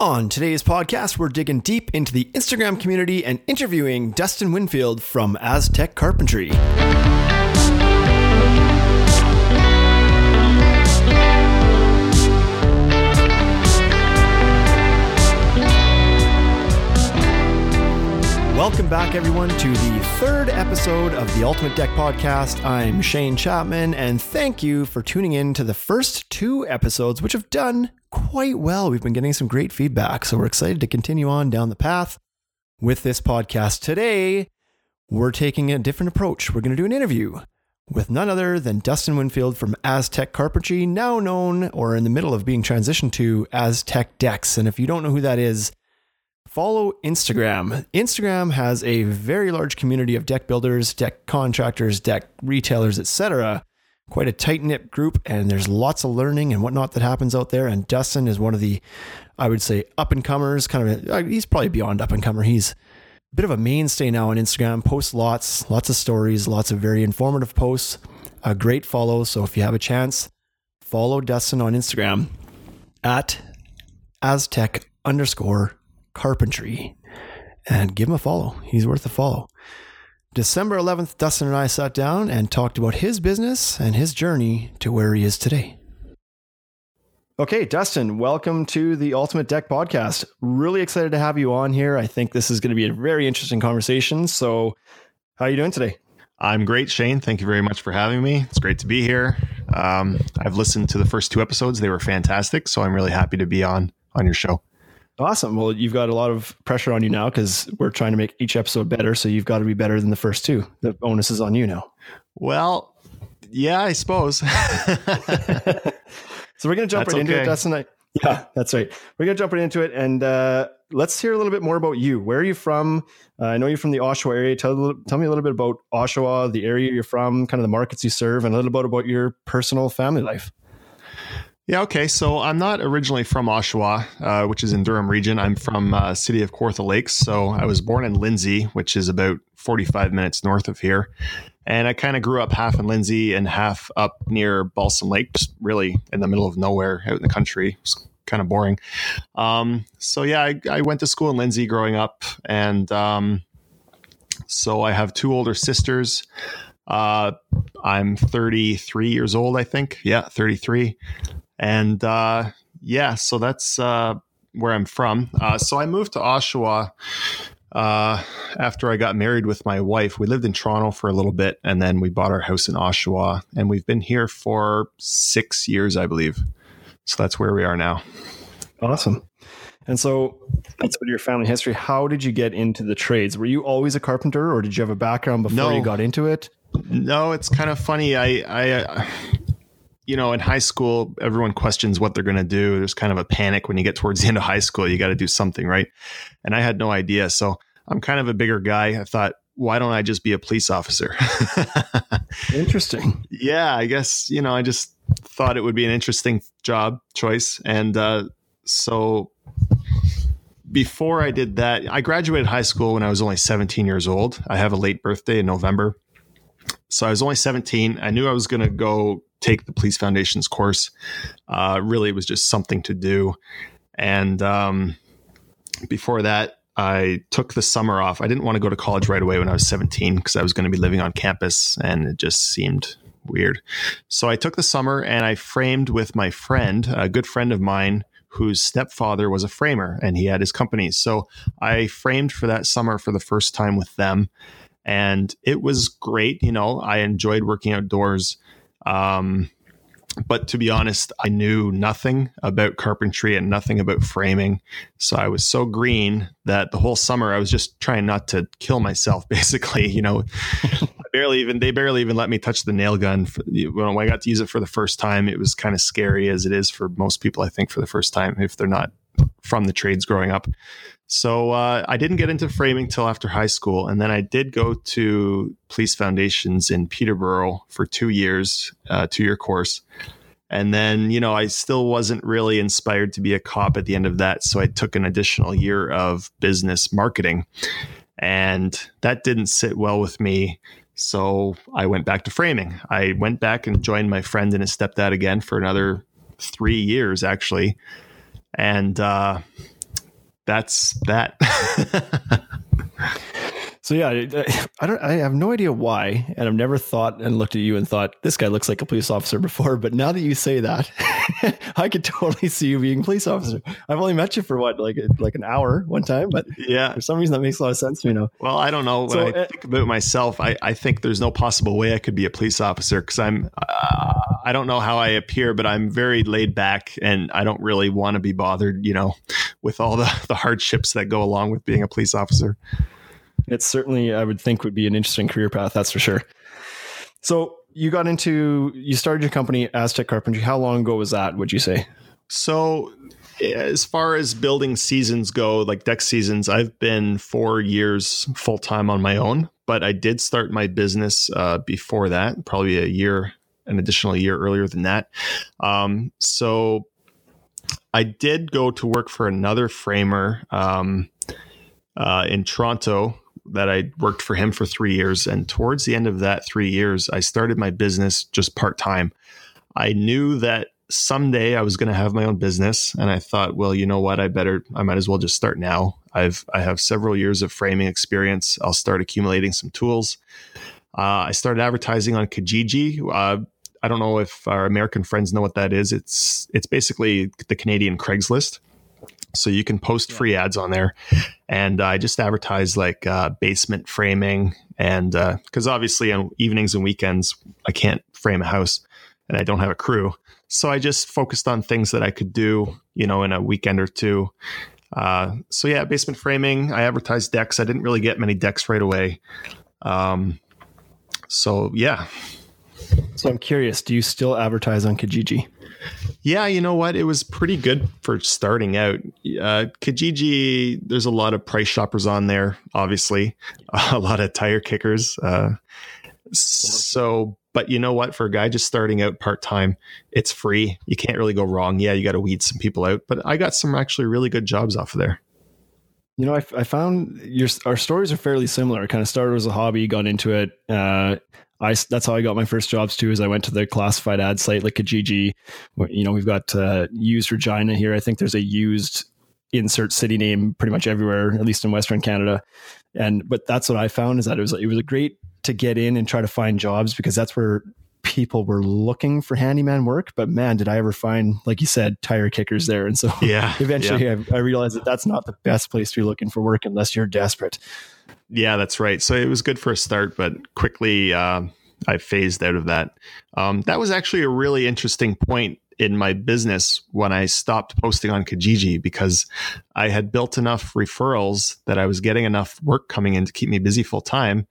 On today's podcast, we're digging deep into the Instagram community and interviewing Dustin Winfield from Aztec Carpentry. Welcome back, everyone, to the third episode of the Ultimate Deck Podcast. I'm Shane Chapman, and thank you for tuning in to the first two episodes, which have done quite well. We've been getting some great feedback, so we're excited to continue on down the path with this podcast. Today, we're taking a different approach. We're going to do an interview with none other than Dustin Winfield from Aztec Carpentry, now known or in the middle of being transitioned to Aztec Decks. And if you don't know who that is, follow Instagram. Instagram has a very large community of deck builders, deck contractors, deck retailers, etc. Quite a tight knit group, and there's lots of learning and whatnot that happens out there. And Dustin is one of the, I would say, up and comers. Kind of, uh, he's probably beyond up and comer. He's a bit of a mainstay now on Instagram. Posts lots, lots of stories, lots of very informative posts. A great follow. So if you have a chance, follow Dustin on Instagram at Aztec underscore Carpentry and give him a follow. He's worth a follow. December 11th, Dustin and I sat down and talked about his business and his journey to where he is today. Okay, Dustin, welcome to the Ultimate Deck podcast. Really excited to have you on here. I think this is going to be a very interesting conversation. So, how are you doing today? I'm great, Shane. Thank you very much for having me. It's great to be here. Um, I've listened to the first two episodes; they were fantastic. So I'm really happy to be on on your show. Awesome. Well, you've got a lot of pressure on you now because we're trying to make each episode better. So you've got to be better than the first two. The bonus is on you now. Well, yeah, I suppose. so we're going to jump that's right okay. into it, That's Dustin. Yeah, that's right. We're going to jump right into it. And uh, let's hear a little bit more about you. Where are you from? Uh, I know you're from the Oshawa area. Tell, tell me a little bit about Oshawa, the area you're from, kind of the markets you serve, and a little bit about your personal family life. Yeah, okay. So I'm not originally from Oshawa, uh, which is in Durham region. I'm from uh, city of Kawartha Lakes. So I was born in Lindsay, which is about 45 minutes north of here. And I kind of grew up half in Lindsay and half up near Balsam Lake, just really in the middle of nowhere out in the country. It's kind of boring. Um, so yeah, I, I, went to school in Lindsay growing up. And um, so I have two older sisters. Uh, I'm 33 years old, I think. Yeah, 33. And uh, yeah, so that's uh, where I'm from. Uh, so I moved to Oshawa uh, after I got married with my wife. We lived in Toronto for a little bit, and then we bought our house in Oshawa, and we've been here for six years, I believe. So that's where we are now. Awesome. And so that's what your family history. How did you get into the trades? Were you always a carpenter, or did you have a background before no. you got into it? No, it's kind of funny. I, I, uh, you know, in high school, everyone questions what they're going to do. There's kind of a panic when you get towards the end of high school. You got to do something, right? And I had no idea. So I'm kind of a bigger guy. I thought, why don't I just be a police officer? interesting. Yeah, I guess, you know, I just thought it would be an interesting job choice. And uh, so before I did that, I graduated high school when I was only 17 years old. I have a late birthday in November. So I was only 17. I knew I was going to go take the police foundations course. Uh, really, it was just something to do. And um, before that, I took the summer off. I didn't want to go to college right away when I was 17 because I was going to be living on campus and it just seemed weird. So I took the summer and I framed with my friend, a good friend of mine whose stepfather was a framer and he had his company. So I framed for that summer for the first time with them. And it was great. You know, I enjoyed working outdoors. Um, but to be honest, I knew nothing about carpentry and nothing about framing. So I was so green that the whole summer I was just trying not to kill myself, basically. You know, barely even, they barely even let me touch the nail gun. When I got to use it for the first time, it was kind of scary as it is for most people, I think, for the first time, if they're not from the trades growing up. So uh, I didn't get into framing till after high school, and then I did go to Police Foundations in Peterborough for two years, uh, two year course. And then, you know, I still wasn't really inspired to be a cop at the end of that. So I took an additional year of business marketing. And that didn't sit well with me. So I went back to framing. I went back and joined my friend and his stepdad again for another three years, actually. And uh, that's that. So yeah, I don't. I have no idea why, and I've never thought and looked at you and thought this guy looks like a police officer before. But now that you say that, I could totally see you being a police officer. I've only met you for what, like like an hour one time, but yeah, for some reason that makes a lot of sense You know. Well, I don't know. When so, I uh, think about myself, I, I think there's no possible way I could be a police officer because I'm. Uh, I don't know how I appear, but I'm very laid back, and I don't really want to be bothered, you know, with all the the hardships that go along with being a police officer it's certainly I would think would be an interesting career path. That's for sure. So you got into you started your company Aztec Carpentry. How long ago was that? Would you say? So as far as building seasons go, like deck seasons, I've been four years full time on my own. But I did start my business uh, before that, probably a year, an additional year earlier than that. Um, so I did go to work for another framer um, uh, in Toronto that I worked for him for three years. And towards the end of that three years, I started my business just part time. I knew that someday I was going to have my own business, and I thought, well, you know what? I better, I might as well just start now. I've, I have several years of framing experience. I'll start accumulating some tools. Uh, I started advertising on Kijiji. Uh, I don't know if our American friends know what that is. It's, it's basically the Canadian Craigslist. So you can post free ads on there. And I just advertise like uh, basement framing. And because uh, obviously on evenings and weekends, I can't frame a house and I don't have a crew. So I just focused on things that I could do, you know, in a weekend or two. Uh, so yeah, basement framing. I advertised decks. I didn't really get many decks right away. Um, so yeah. So I'm curious. Do you still advertise on Kijiji? Yeah, you know what? It was pretty good for starting out. Uh, Kijiji, there's a lot of price shoppers on there, obviously, a lot of tire kickers. Uh, so, but you know what? For a guy just starting out part time, it's free. You can't really go wrong. Yeah, you got to weed some people out, but I got some actually really good jobs off of there. You know, I, I found your our stories are fairly similar. I kind of started as a hobby, got into it. Uh, I that's how I got my first jobs too. Is I went to the classified ad site like a Kijiji. You know, we've got uh, used Regina here. I think there's a used insert city name pretty much everywhere, at least in Western Canada. And but that's what I found is that it was it was a great to get in and try to find jobs because that's where people were looking for handyman work. But man, did I ever find, like you said, tire kickers there. And so yeah, eventually yeah. I, I realized that that's not the best place to be looking for work unless you're desperate. Yeah, that's right. So it was good for a start, but quickly uh, I phased out of that. Um, that was actually a really interesting point in my business when I stopped posting on Kijiji because I had built enough referrals that I was getting enough work coming in to keep me busy full time.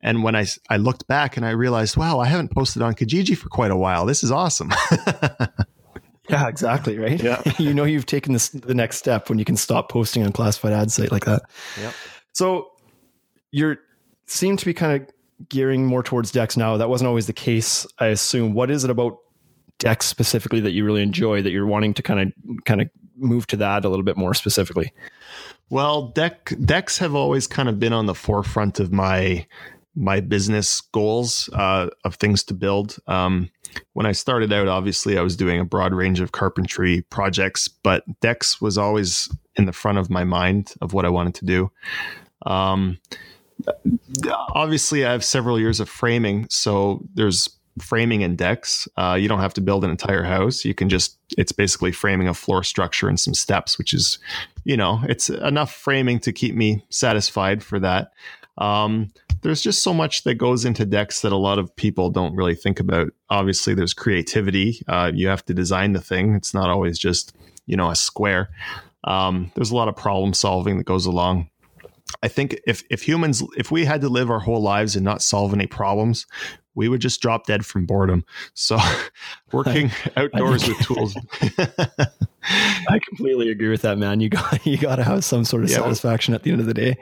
And when I, I looked back and I realized, wow, I haven't posted on Kijiji for quite a while. This is awesome. yeah, exactly. Right. Yeah. you know, you've taken this, the next step when you can stop posting on classified ad site like that. Yeah. So you're seem to be kind of gearing more towards decks now. That wasn't always the case, I assume. What is it about decks specifically that you really enjoy that you're wanting to kind of kind of move to that a little bit more specifically? Well, deck decks have always kind of been on the forefront of my my business goals uh, of things to build. Um, when I started out, obviously I was doing a broad range of carpentry projects, but decks was always in the front of my mind of what I wanted to do. Um, obviously, I have several years of framing, so there's framing and decks. Uh, you don't have to build an entire house. You can just, it's basically framing a floor structure and some steps, which is, you know, it's enough framing to keep me satisfied for that. Um, there's just so much that goes into decks that a lot of people don't really think about. Obviously, there's creativity. Uh, you have to design the thing. It's not always just, you know, a square. Um, there's a lot of problem solving that goes along. I think if if humans if we had to live our whole lives and not solve any problems, we would just drop dead from boredom. So working outdoors with tools. I completely agree with that, man. You got you got to have some sort of yeah, satisfaction at the end of the day.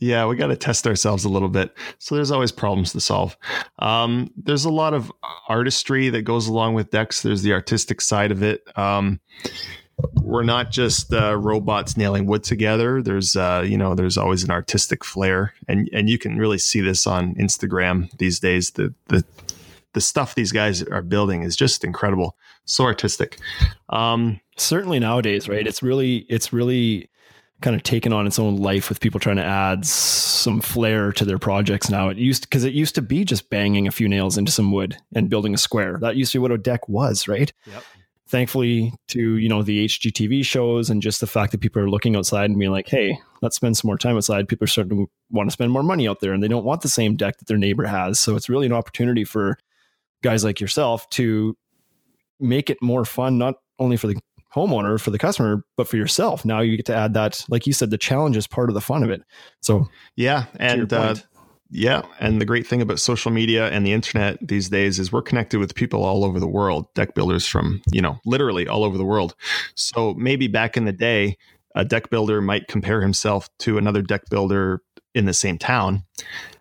Yeah, we got to test ourselves a little bit. So there's always problems to solve. Um, there's a lot of artistry that goes along with decks. There's the artistic side of it. Um, we're not just uh, robots nailing wood together. There's, uh, you know, there's always an artistic flair, and and you can really see this on Instagram these days. The the the stuff these guys are building is just incredible, so artistic. Um, Certainly nowadays, right? It's really it's really kind of taken on its own life with people trying to add some flair to their projects now. It used because it used to be just banging a few nails into some wood and building a square. That used to be what a deck was, right? Yep. Thankfully, to you know the HGTV shows and just the fact that people are looking outside and being like, "Hey, let's spend some more time outside." People are starting to want to spend more money out there, and they don't want the same deck that their neighbor has. So it's really an opportunity for guys like yourself to make it more fun, not only for the homeowner for the customer, but for yourself. Now you get to add that, like you said, the challenge is part of the fun of it. So yeah, and uh, yeah, and the great thing about social media and the internet these days is we're connected with people all over the world, deck builders from you know literally all over the world. So maybe back in the day, a deck builder might compare himself to another deck builder in the same town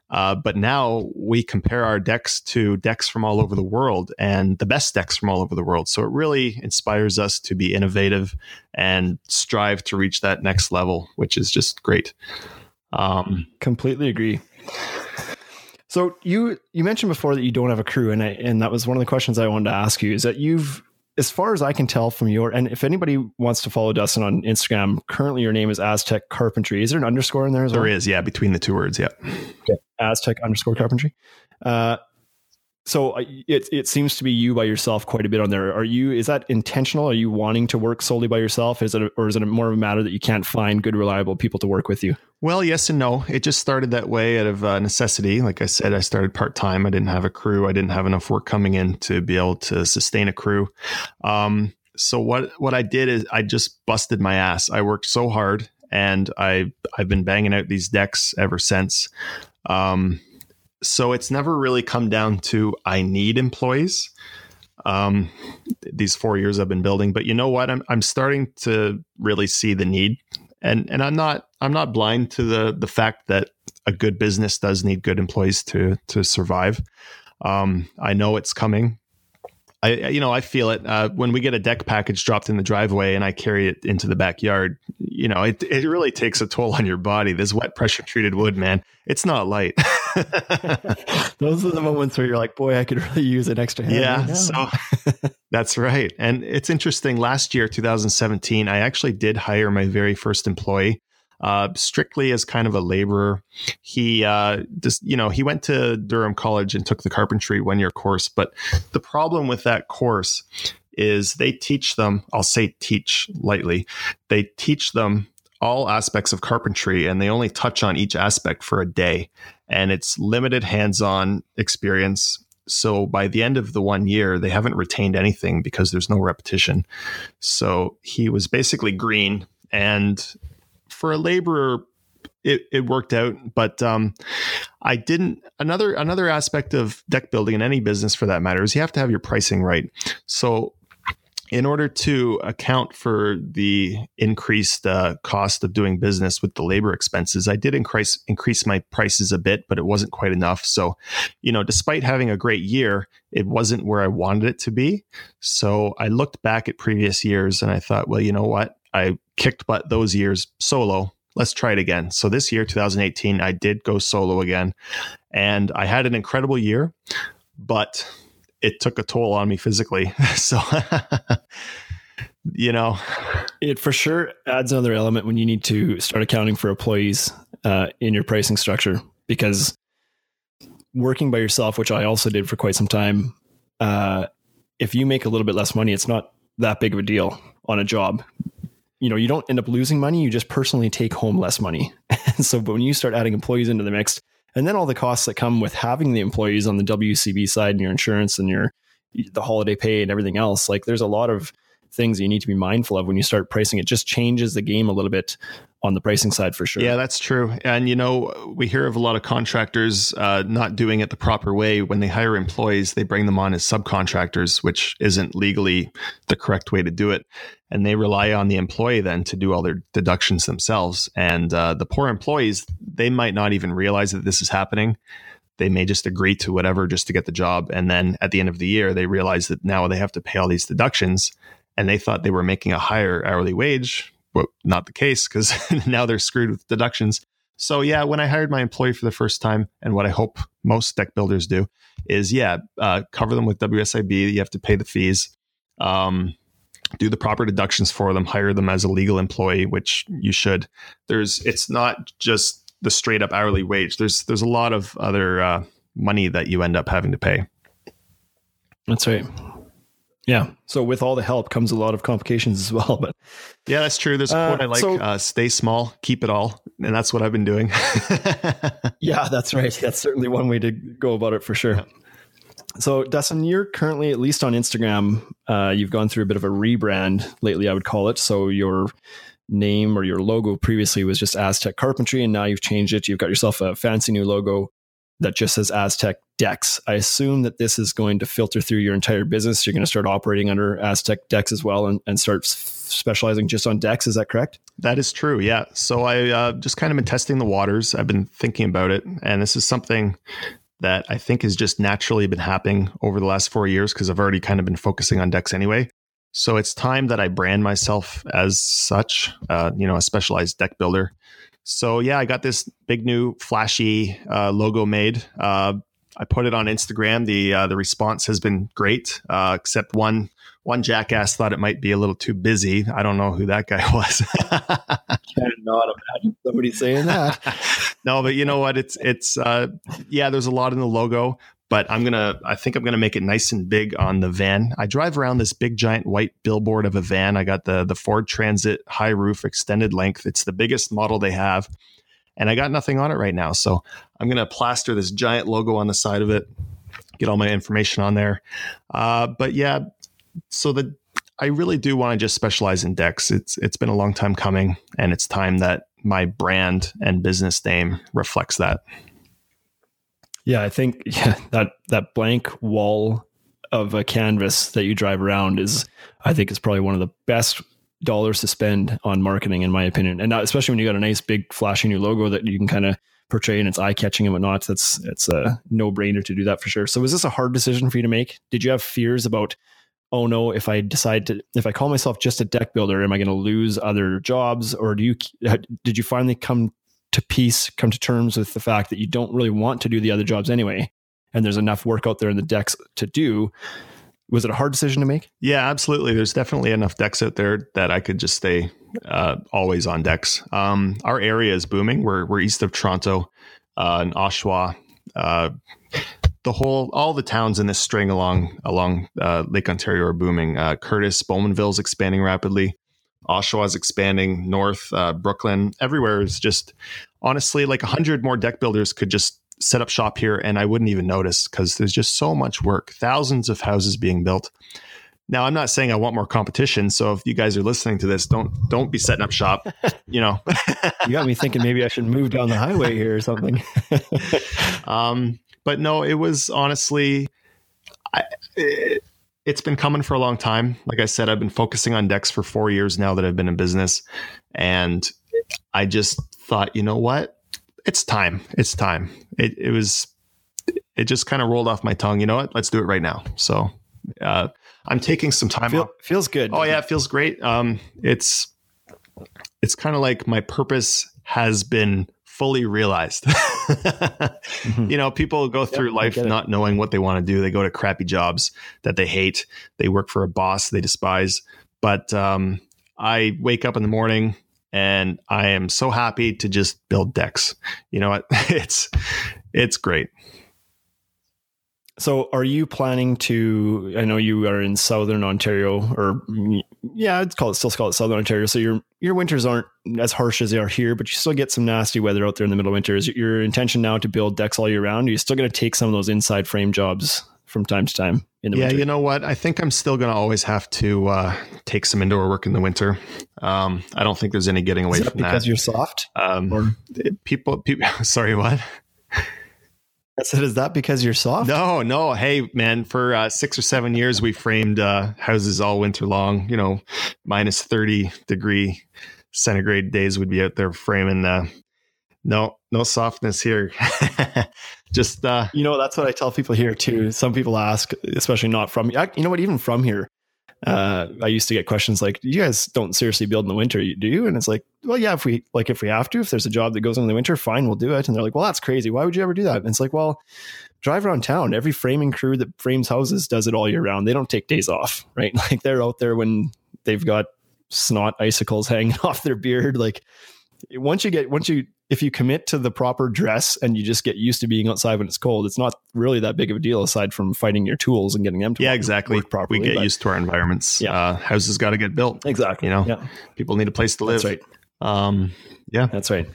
uh, but now we compare our decks to decks from all over the world and the best decks from all over the world. So it really inspires us to be innovative and strive to reach that next level, which is just great. Um, Completely agree. So you you mentioned before that you don't have a crew, and I, and that was one of the questions I wanted to ask you. Is that you've as far as I can tell from your, and if anybody wants to follow Dustin on Instagram, currently your name is Aztec Carpentry. Is there an underscore in there as well? There is, yeah, between the two words, yeah. Okay. Aztec underscore Carpentry. Uh, so uh, it it seems to be you by yourself quite a bit on there. Are you? Is that intentional? Are you wanting to work solely by yourself? Is it, or is it more of a matter that you can't find good, reliable people to work with you? Well, yes and no. It just started that way out of uh, necessity. Like I said, I started part time. I didn't have a crew. I didn't have enough work coming in to be able to sustain a crew. Um, so what what I did is I just busted my ass. I worked so hard, and I I've been banging out these decks ever since. Um, so it's never really come down to I need employees. Um, these four years I've been building, but you know what? I'm I'm starting to really see the need, and and I'm not I'm not blind to the the fact that a good business does need good employees to to survive. Um, I know it's coming. I you know I feel it uh, when we get a deck package dropped in the driveway and I carry it into the backyard. You know it it really takes a toll on your body. This wet pressure treated wood, man, it's not light. Those are the moments where you're like, boy, I could really use an extra hand. Yeah, so that's right. And it's interesting. Last year, 2017, I actually did hire my very first employee uh, strictly as kind of a laborer. He uh, just, you know, he went to Durham College and took the carpentry one year course. But the problem with that course is they teach them, I'll say teach lightly, they teach them all aspects of carpentry and they only touch on each aspect for a day. And it's limited hands on experience. So by the end of the one year, they haven't retained anything because there's no repetition. So he was basically green and for a laborer, it, it worked out. But um, I didn't. Another another aspect of deck building in any business, for that matter, is you have to have your pricing right. So in order to account for the increased uh, cost of doing business with the labor expenses, I did increase increase my prices a bit, but it wasn't quite enough. So, you know, despite having a great year, it wasn't where I wanted it to be. So I looked back at previous years and I thought, well, you know what? I kicked butt those years solo. Let's try it again. So this year, 2018, I did go solo again, and I had an incredible year, but it took a toll on me physically. so, you know, it for sure adds another element when you need to start accounting for employees uh, in your pricing structure because working by yourself, which I also did for quite some time, uh, if you make a little bit less money, it's not that big of a deal on a job you know, you don't end up losing money. You just personally take home less money. And so, but when you start adding employees into the mix, and then all the costs that come with having the employees on the WCB side and your insurance and your the holiday pay and everything else, like there's a lot of things you need to be mindful of when you start pricing. It just changes the game a little bit on the pricing side for sure. Yeah, that's true. And you know, we hear of a lot of contractors uh, not doing it the proper way. When they hire employees, they bring them on as subcontractors, which isn't legally the correct way to do it. And they rely on the employee then to do all their deductions themselves. And uh, the poor employees, they might not even realize that this is happening. They may just agree to whatever just to get the job. And then at the end of the year, they realize that now they have to pay all these deductions and they thought they were making a higher hourly wage but not the case because now they're screwed with deductions. So yeah, when I hired my employee for the first time, and what I hope most deck builders do is yeah, uh, cover them with WSIB. You have to pay the fees. Um, do the proper deductions for them, hire them as a legal employee, which you should. There's it's not just the straight up hourly wage. There's there's a lot of other uh, money that you end up having to pay. That's right. Yeah. So with all the help comes a lot of complications as well. But yeah, that's true. There's a quote uh, I like: so, uh, "Stay small, keep it all," and that's what I've been doing. yeah, that's right. That's certainly one way to go about it for sure. Yeah. So, Dustin, you're currently, at least on Instagram, uh, you've gone through a bit of a rebrand lately, I would call it. So, your name or your logo previously was just Aztec Carpentry, and now you've changed it. You've got yourself a fancy new logo that just says Aztec Decks. I assume that this is going to filter through your entire business. You're going to start operating under Aztec Decks as well and, and start specializing just on decks. Is that correct? That is true. Yeah. So I uh, just kind of been testing the waters. I've been thinking about it, and this is something that I think has just naturally been happening over the last four years because I've already kind of been focusing on decks anyway. So it's time that I brand myself as such, uh, you know, a specialized deck builder. So yeah, I got this big new flashy uh, logo made. Uh, I put it on Instagram. The uh, the response has been great, uh, except one one jackass thought it might be a little too busy. I don't know who that guy was. Cannot imagine somebody saying that. no, but you know what? It's it's uh, yeah. There's a lot in the logo, but I'm gonna. I think I'm gonna make it nice and big on the van. I drive around this big giant white billboard of a van. I got the the Ford Transit high roof extended length. It's the biggest model they have and I got nothing on it right now. So I'm going to plaster this giant logo on the side of it, get all my information on there. Uh, but yeah, so the I really do want to just specialize in decks. It's it's been a long time coming, and it's time that my brand and business name reflects that. Yeah, I think yeah, that that blank wall of a canvas that you drive around is, I think, is probably one of the best dollars to spend on marketing, in my opinion. And especially when you got a nice big flashy new logo that you can kind of portray and it's eye catching and whatnot. That's it's a no brainer to do that for sure. So was this a hard decision for you to make? Did you have fears about, oh no, if I decide to if I call myself just a deck builder, am I going to lose other jobs? Or do you did you finally come to peace, come to terms with the fact that you don't really want to do the other jobs anyway? And there's enough work out there in the decks to do was it a hard decision to make? Yeah, absolutely. There's definitely enough decks out there that I could just stay uh, always on decks. Um, our area is booming. We're we're east of Toronto, uh, and Oshawa. Uh, the whole all the towns in this string along along uh, Lake Ontario are booming. Uh, Courtice, Bowmanville is expanding rapidly. Oshawa is expanding north. Uh, Brooklin, everywhere is just honestly like a hundred more deck builders could just set up shop here and I wouldn't even notice because there's just so much work, thousands of houses being built. Now, I'm not saying I want more competition. So if you guys are listening to this, don't don't be setting up shop. You know, you got me thinking maybe I should move down the highway here or something. um, but no, it was honestly, I, it, it's been coming for a long time. Like I said, I've been focusing on decks for four years now that I've been in business, and I just thought, you know what, it's time. It's time. It, it was, it just kind of rolled off my tongue. You know what? Let's do it right now. So, uh, I'm taking some time Feel. Feels good. Oh yeah, it feels great. Um, it's, it's kind of like my purpose has been fully realized. mm-hmm. You know, people go through yep, life not knowing what they want to do. They go to crappy jobs that they hate. They work for a boss they despise. But um, I wake up in the morning, and I am so happy to just build decks. You know what? It's it's great. So, are you planning to? I know you are in Southern Ontario, or yeah, it's called still call it Southern Ontario. So your your winters aren't as harsh as they are here, but you still get some nasty weather out there in the middle of winter. Is your intention now to build decks all year round? Are you still going to take some of those inside frame jobs from time to time in the yeah, winter? you know what? I think I'm still going to always have to uh, take some indoor work in the winter. Um, I don't think there's any getting away that from because that. Because you're soft? Um, or people, people, sorry, what? I said, is that because you're soft? No, no. Hey, man, for uh, six or seven years, we framed uh, houses all winter long. You know, minus 30 degree centigrade days we'd be out there framing. Uh, no, no softness here. just uh, you know that's what I tell people here too. Some people ask, especially not from you know what, even from here. Uh, I used to get questions like, "You guys don't seriously build in the winter, do you?" And it's like, "Well, yeah, if we like, if we have to, if there's a job that goes in the winter, fine, we'll do it." And they're like, "Well, that's crazy. Why would you ever do that?" And it's like, "Well, drive around town. Every framing crew that frames houses does it all year round. They don't take days off, right? Like they're out there when they've got snot icicles hanging off their beard. Like once you get once you if you commit to the proper dress and you just get used to being outside when it's cold, it's not really that big of a deal aside from fighting your tools and getting them to yeah, work, exactly. properly. we get but- used to our environments. Yeah. Uh, houses got to get built. exactly. you know, yeah, People need a place to live. that's right. Um, yeah. That's right.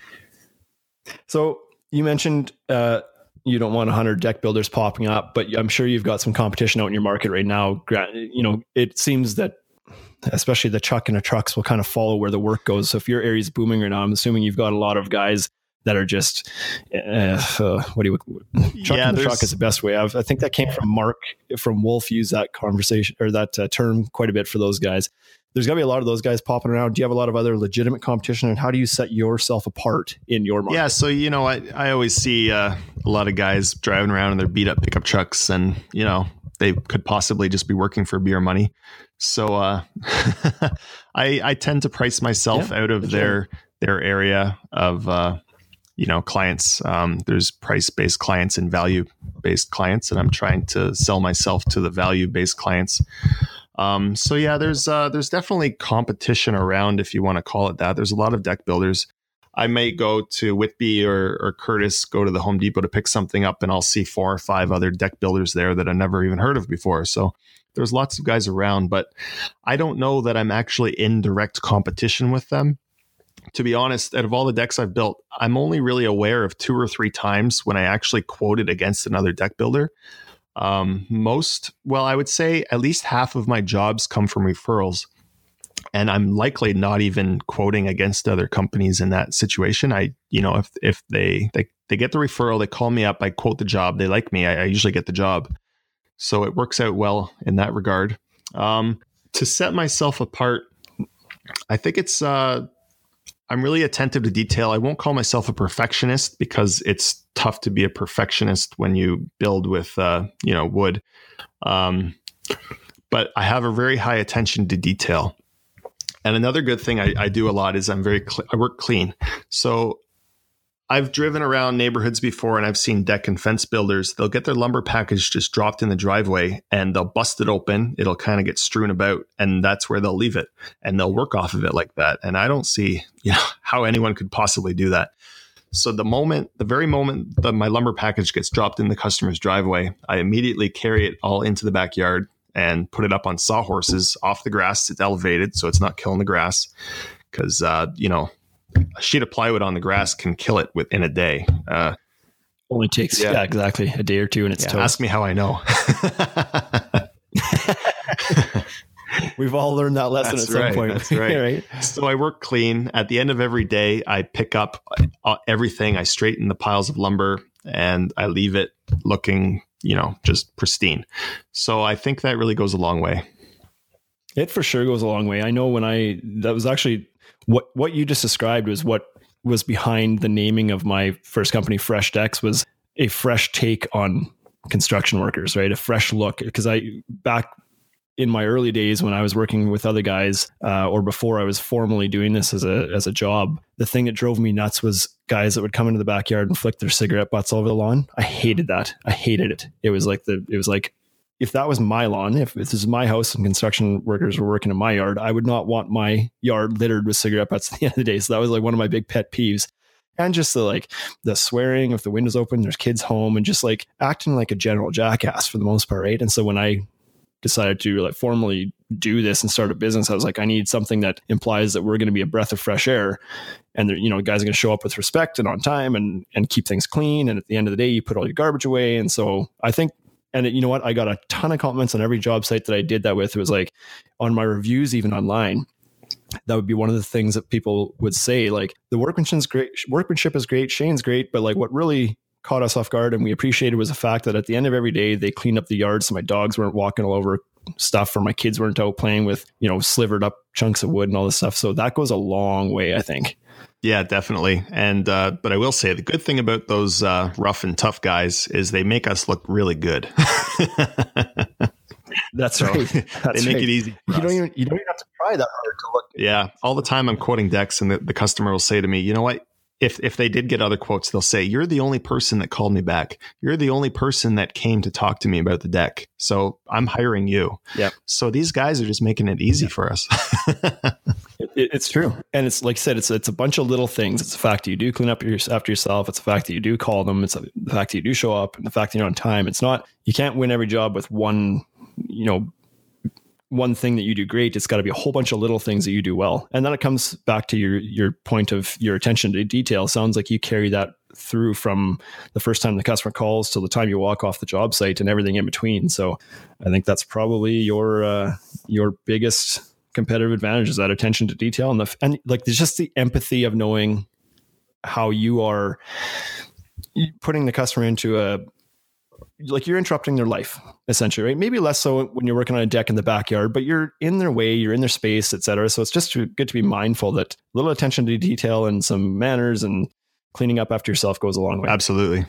So you mentioned uh, you don't want 100 deck builders popping up, but I'm sure you've got some competition out in your market right now. You know, it seems that especially the truck and the trucks will kind of follow where the work goes. So if your area is booming right now, I'm assuming you've got a lot of guys that are just uh, uh, what do you truck yeah, and the truck is the best way. I've, I think that came from Mark from Wolf. Used that conversation or that uh, term quite a bit for those guys. There's gonna be a lot of those guys popping around. Do you have a lot of other legitimate competition, and how do you set yourself apart in your market? Yeah, so you know, I I always see uh, a lot of guys driving around in their beat up pickup trucks, and you know they could possibly just be working for beer money. So uh, I I tend to price myself Yeah, out of their their area of uh, you know clients. Um, there's price based clients and value based clients, and I'm trying to sell myself to the value based clients. Um, so yeah, there's uh, there's definitely competition around, if you want to call it that. There's a lot of deck builders. I may go to Whitby or, or Courtice, go to the Home Depot to pick something up, and I'll see four or five other deck builders there that I never even heard of before. So there's lots of guys around, but I don't know that I'm actually in direct competition with them. To be honest, out of all the decks I've built, I'm only really aware of two or three times when I actually quoted against another deck builder. Um, most, well, I would say at least half of my jobs come from referrals. And I'm likely not even quoting against other companies in that situation. I, you know, if if they they, they get the referral, they call me up, I quote the job, they like me, I, I usually get the job. So it works out well in that regard. Um, to set myself apart, I think it's uh, I'm really attentive to detail. I won't call myself a perfectionist because it's tough to be a perfectionist when you build with uh, you know wood. Um, but I have a very high attention to detail. And another good thing I, I do a lot is I'm very cl- I work clean. So I've driven around neighborhoods before and I've seen deck and fence builders. They'll get their lumber package just dropped in the driveway and they'll bust it open. It'll kind of get strewn about and that's where they'll leave it and they'll work off of it like that. And I don't see, you know, how anyone could possibly do that. So the moment, the very moment that my lumber package gets dropped in the customer's driveway, I immediately carry it all into the backyard and put it up on sawhorses off the grass. It's elevated, so it's not killing the grass. Because uh, you know, a sheet of plywood on the grass can kill it within a day. Uh, Only takes Yeah. yeah. exactly a day or two, and it's yeah, toast. ask me how I know. We've all learned that lesson That's at some right, point. that's right. so I work clean. At the end of every day, I pick up uh, everything. I straighten the piles of lumber and I leave it looking, you know, just pristine. So I think that really goes a long way. It for sure goes a long way. I know when I that was actually what what you just described was what was behind the naming of my first company, Fresh Decks, was a fresh take on construction workers, right? A fresh look. Because I back in my early days when I was working with other guys, uh, or before I was formally doing this as a as a job, the thing that drove me nuts was guys that would come into the backyard and flick their cigarette butts over the lawn. I hated that. I hated it. It was like the it was like if that was my lawn, if this is my house and construction workers were working in my yard, I would not want my yard littered with cigarette butts at the end of the day. So that was like one of my big pet peeves. And just the like the swearing, if the window's open, there's kids home, and just like acting like a general jackass for the most part, right? And so when I decided to like formally do this and start a business, I was like, I need something that implies that we're going to be a breath of fresh air, and you know, guys are going to show up with respect and on time and and keep things clean. And at the end of the day, you put all your garbage away. And so I think and you know what? I got a ton of compliments on every job site that I did that with. It was like on my reviews, even online. That would be one of the things that people would say, like the workmanship's great, workmanship is great, Shane's great, but like what really caught us off guard and we appreciated was the fact that at the end of every day they cleaned up the yard so my dogs weren't walking all over stuff or my kids weren't out playing with you know slivered up chunks of wood and all this stuff. So that goes a long way, I think. Yeah, definitely. And uh, but I will say the good thing about those uh, rough and tough guys is they make us look really good. That's So, right. That's they make right. it easy. You don't even you don't even have to try that hard to look. Yeah, all the time I'm quoting decks, and the, the customer will say to me, "You know what? If if they did get other quotes, they'll say, "You're the only person that called me back. You're the only person that came to talk to me about the deck. So I'm hiring you." Yeah. So these guys are just making it easy for us. it, it's true, and it's like I said, it's it's a bunch of little things. It's the fact that you do clean up your, after yourself. It's the fact that you do call them. It's the fact that you do show up, and the fact that you're on time. It's not you can't win every job with one, you know, one thing that you do great. It's got to be a whole bunch of little things that you do well. And then it comes back to your your point of your attention to detail. Sounds like you carry that through from the first time the customer calls till the time you walk off the job site and everything in between. So I think that's probably your uh, your biggest competitive advantage is that attention to detail and the and like there's just the empathy of knowing how you are putting the customer into a like you're interrupting their life essentially right maybe less so when you're working on a deck in the backyard but you're in their way you're in their space etc so it's just good to be mindful that a little attention to detail and some manners and cleaning up after yourself goes a long way absolutely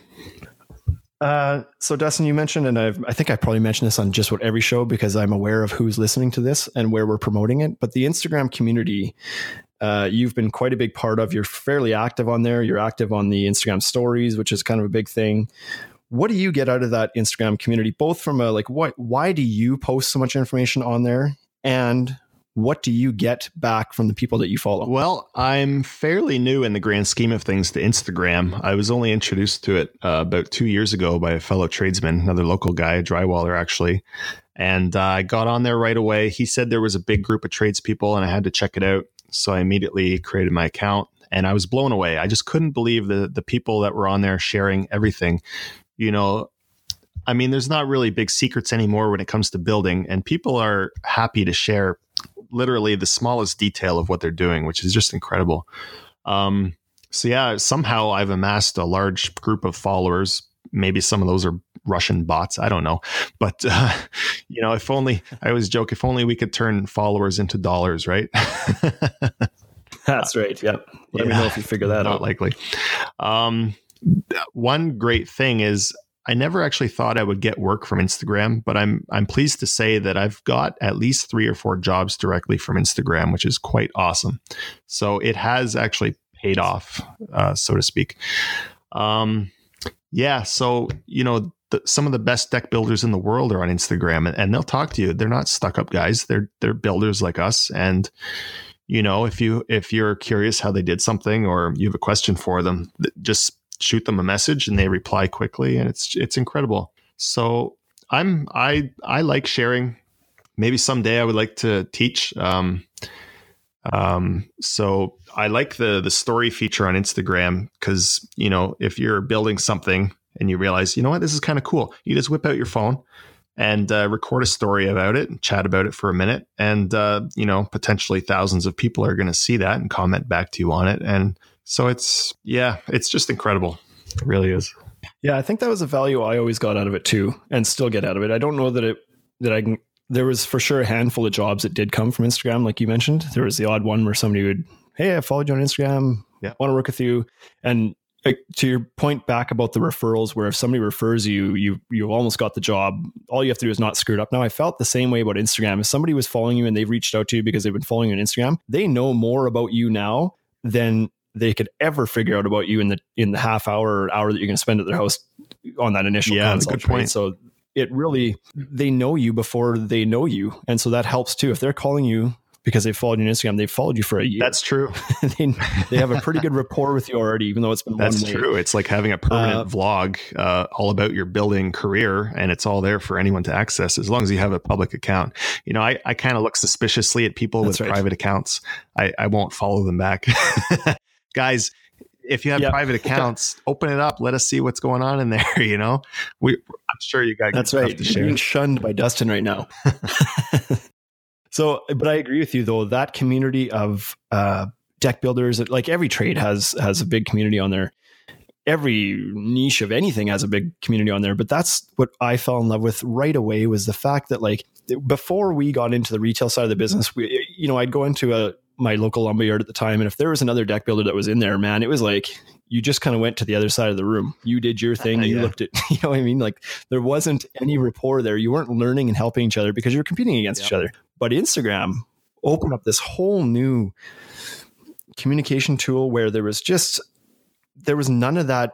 uh, so Dustin, you mentioned, and I've, I think I probably mentioned this on just what every show because I'm aware of who's listening to this and where we're promoting it. But the Instagram community, uh, you've been quite a big part of. You're fairly active on there. You're active on the Instagram stories, which is kind of a big thing what do you get out of that Instagram community? Both from a like what why do you post so much information on there and what do you get back from the people that you follow? Well, I'm fairly new in the grand scheme of things to Instagram. I was only introduced to it uh, about two years ago by a fellow tradesman, another local guy, a drywaller actually. And uh, I got on there right away. He said there was a big group of tradespeople and I had to check it out. So I immediately created my account and I was blown away. I just couldn't believe the the people that were on there sharing everything you know, I mean, there's not really big secrets anymore when it comes to building, and people are happy to share literally the smallest detail of what they're doing, which is just incredible. Um, so yeah, somehow I've amassed a large group of followers. Maybe some of those are Russian bots. I don't know, but uh, you know, if only I always joke, if only we could turn followers into dollars, right? That's right. Yep. Let yeah, me know if you figure that not out. Likely. Um, one great thing is I never actually thought I would get work from Instagram, but I'm I'm pleased to say that I've got at least three or four jobs directly from Instagram, which is quite awesome. So it has actually paid off, uh, so to speak. Um, yeah, so you know the, some of the best deck builders in the world are on Instagram, and, and they'll talk to you. They're not stuck up guys. They're they're builders like us, and you know if you if you're curious how they did something or you have a question for them, just shoot them a message and they reply quickly and it's it's incredible. So I'm I I like sharing. Maybe someday I would like to teach. Um, um, so I like the the story feature on Instagram because you know if you're building something and you realize you know what this is kind of cool, you just whip out your phone and uh, record a story about it and chat about it for a minute, and uh, you know potentially thousands of people are going to see that and comment back to you on it, and so it's yeah, it's just incredible. It really is. Yeah, I think that was a value I always got out of it too, and still get out of it. I don't know that it that I can. There was for sure a handful of jobs that did come from Instagram, like you mentioned. There was the odd one where somebody would, "Hey, I followed you on Instagram. Yeah, want to work with you." And like, to your point back about the referrals, where if somebody refers you, you you almost got the job. All you have to do is not screw it up. Now, I felt the same way about Instagram. If somebody was following you and they've reached out to you because they've been following you on Instagram, they know more about you now than they could ever figure out about you in the in the half hour or hour that you're going to spend at their house on that initial yeah, consult. Good point. Right? So it really they know you before they know you, and so that helps too. If they're calling you because they followed you on Instagram, they've followed you for a year. That's true. they, they have a pretty good rapport with you already, even though it's been That's true. It's like having a permanent uh, vlog uh, all about your building career, and it's all there for anyone to access as long as you have a public account. You know, I, I kind of look suspiciously at people with right. private accounts. I, I won't follow them back. guys, if you have yep. private accounts, open it up. Let us see what's going on in there. You know, we, I'm sure you guys. That's right. You're being shunned by Dustin right now. so, but I agree with you though. That community of uh, deck builders, like every trade has has a big community on there. Every niche of anything has a big community on there. But that's what I fell in love with right away was the fact that like before we got into the retail side of the business, we, you know, I'd go into a my local lumberyard at the time. And if there was another deck builder that was in there, man, it was like you just kind of went to the other side of the room. You did your thing. Uh, you yeah. looked at, you know what I mean? Like there wasn't any rapport there. You weren't learning and helping each other because you're competing against each other. But Instagram opened up this whole new communication tool where there was just there was none of that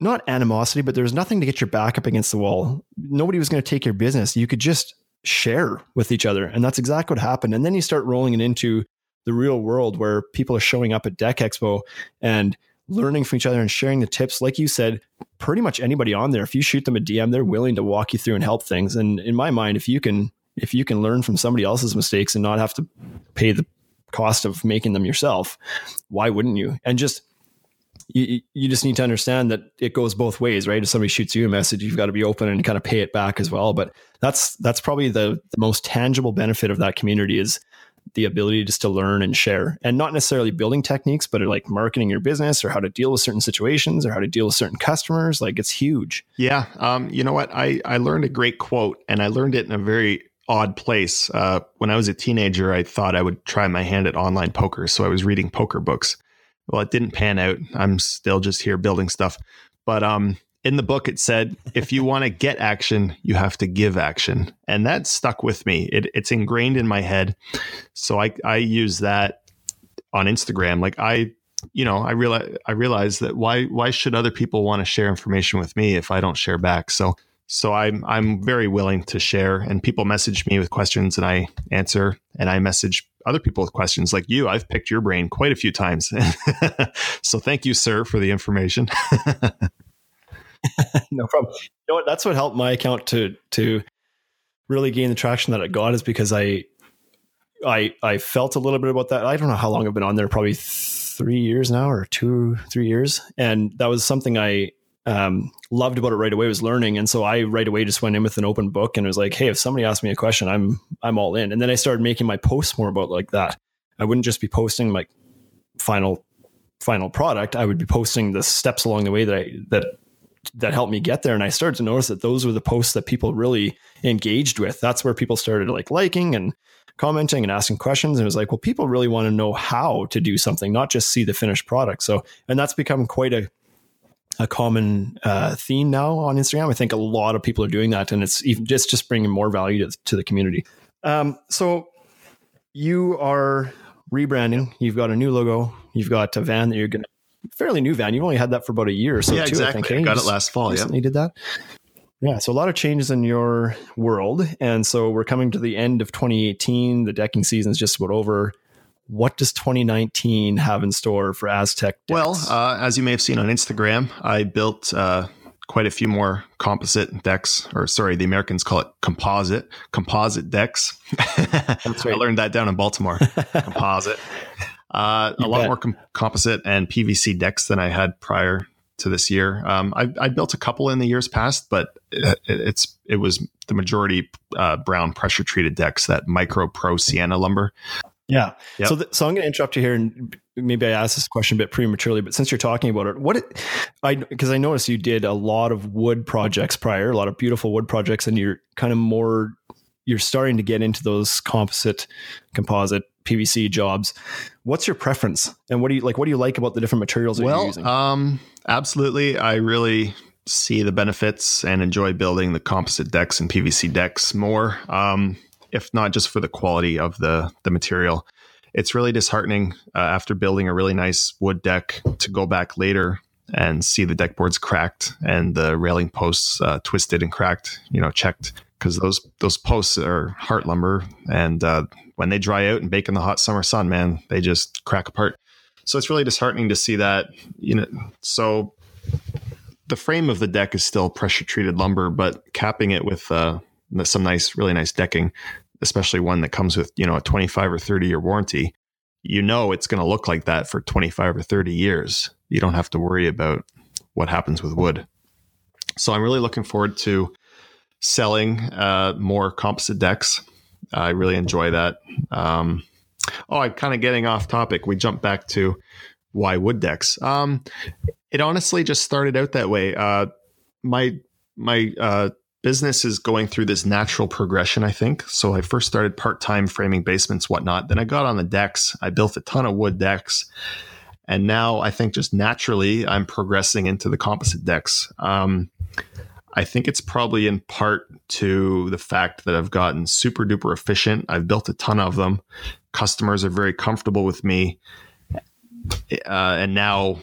not animosity, but there was nothing to get your back up against the wall. Nobody was going to take your business. You could just share with each other. And that's exactly what happened. And then you start rolling it into the real world where people are showing up at Deck Expo and learning from each other and sharing the tips. Like you said, pretty much anybody on there, if you shoot them a DM, they're willing to walk you through and help things. And in my mind, if you can if you can learn from somebody else's mistakes and not have to pay the cost of making them yourself, why wouldn't you? And just you, you just need to understand that it goes both ways, right? If somebody shoots you a message, you've got to be open and kind of pay it back as well. But that's that's probably the, the most tangible benefit of that community is the ability just to learn and share and not necessarily building techniques but like marketing your business or how to deal with certain situations or how to deal with certain customers. Like it's huge. Yeah um, you know what? I i learned a great quote and i learned it in a very odd place. Uh, when i was a teenager i thought i would try my hand at online poker so i was reading poker books. Well, it didn't pan out. I'm still just here building stuff. But um, in the book, it said, if you want to get action, you have to give action. And that stuck with me. It, it's ingrained in my head. So I, I use that on Instagram. Like I, you know, I realize, I realize that why, why should other people want to share information with me if I don't share back? So, so I'm, I'm very willing to share and people message me with questions and I answer and I message other people with questions like you. I've picked your brain quite a few times. so thank you, sir, for the information. no problem. You know what? That's what helped my account to to really gain the traction that it got is because I I I felt a little bit about that. I don't know how long I've been on there, probably three years now or two, three years. And that was something I um, loved about it right away was learning. And so I right away just went in with an open book and was like, hey, if somebody asks me a question, I'm I'm all in. And then I started making my posts more about like that. I wouldn't just be posting like final final product. I would be posting the steps along the way that I that that helped me get there. And I started to notice that those were the posts that people really engaged with. That's where people started like liking and commenting and asking questions. And it was like, well, people really want to know how to do something, not just see the finished product. So, and that's become quite a a common uh, theme now on Instagram. I think a lot of people are doing that, and it's even just just bringing more value to, to the community. Um, so you are rebranding. You've got a new logo. You've got a van that you're going to fairly new van. You've only had that for about a year or so. Yeah, too, exactly. I, think, I got it last fall. Yeah, you did that. Yeah, so a lot of changes in your world, and so we're coming to the end of 2018. The decking season is just about over what does 2019 have in store for Aztec? Decks? Well, uh, as you may have seen on Instagram, I built uh, quite a few more composite decks, or sorry, the Americans call it composite, composite decks. That's right. I learned that down in Baltimore. composite. Uh, a lot more com- composite and PVC decks than I had prior to this year. Um, I, I, built a couple in the years past, but it, it's it was the majority uh, brown pressure treated decks that Micro Pro Sienna lumber. Yeah. Yep. So, th- so I'm going to interrupt you here, and maybe I asked this question a bit prematurely, but since you're talking about it, what it, I because I noticed you did a lot of wood projects prior, a lot of beautiful wood projects, and you're kind of more you're starting to get into those composite, composite PVC jobs. What's your preference, and what do you like? What do you like about the different materials that well, you're using? Um, absolutely, I really see the benefits and enjoy building the composite decks and PVC decks more. Um, if not just for the quality of the the material. It's really disheartening uh, after building a really nice wood deck to go back later and see the deck boards cracked and the railing posts uh, twisted and cracked. You know, checked because those those posts are heart lumber, and uh, when they dry out and bake in the hot summer sun, man, they just crack apart. So it's really disheartening to see that. You know, so the frame of the deck is still pressure treated lumber, but capping it with uh, some nice, really nice decking, especially one that comes with, you know, a 25 or 30 year warranty, you know it's going to look like that for 25 or 30 years. You don't have to worry about what happens with wood. So I'm really looking forward to selling uh, more composite decks. I really enjoy that. Um, oh, I'm kind of getting off topic. We jump back to why wood decks. Um, it honestly just started out that way. Uh, my my uh, business is going through this natural progression, I think. So I first started part time framing basements, whatnot. Then I got on the decks. I built a ton of wood decks. And now I think just naturally I'm progressing into the composite decks. Um, I think it's probably in part to the fact that I've gotten super duper efficient. I've built a ton of them. Customers are very comfortable with me. Uh, and now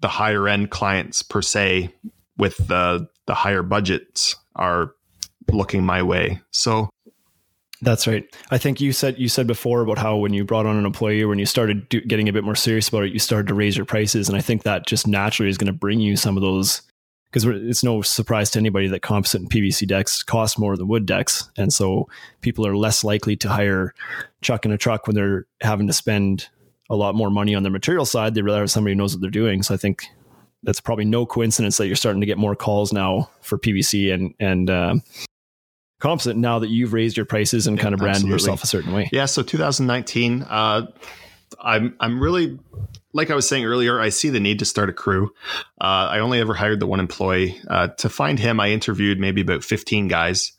the higher end clients per se with the the higher budgets are looking my way. So that's right. I think you said you said before about how when you brought on an employee, when you started do, getting a bit more serious about it, you started to raise your prices, and I think that just naturally is going to bring you some of those because it's no surprise to anybody that composite and PVC decks cost more than wood decks, and so people are less likely to hire Chuck in a truck when they're having to spend a lot more money on their material side. They rather have somebody who knows what they're doing. So I think that's probably no coincidence that you're starting to get more calls now for PVC and and uh, composite now that you've raised your prices and yeah, kind of branded absolutely. yourself a certain way. Yeah. So 2019, uh, I'm I'm really like I was saying earlier. I see the need to start a crew. Uh, I only ever hired the one employee. Uh, to find him, I interviewed maybe about 15 guys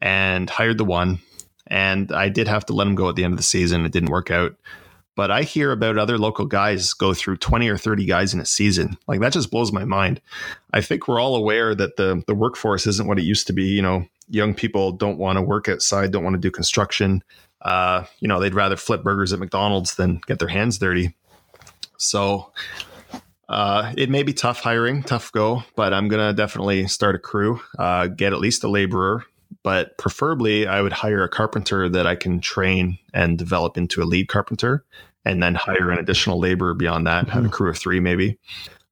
and hired the one. And I did have to let him go at the end of the season. It didn't work out. But I hear about other local guys go through 20 or 30 guys in a season. Like that just blows my mind. I think we're all aware that the the workforce isn't what it used to be. You know, young people don't want to work outside, don't want to do construction. Uh, you know, they'd rather flip burgers at McDonald's than get their hands dirty. So uh, it may be tough hiring, tough go, but I'm gonna definitely start a crew, uh, get at least a laborer, but preferably I would hire a carpenter that I can train and develop into a lead carpenter, and then hire an additional laborer beyond that, mm-hmm. have a mm-hmm. crew of three maybe.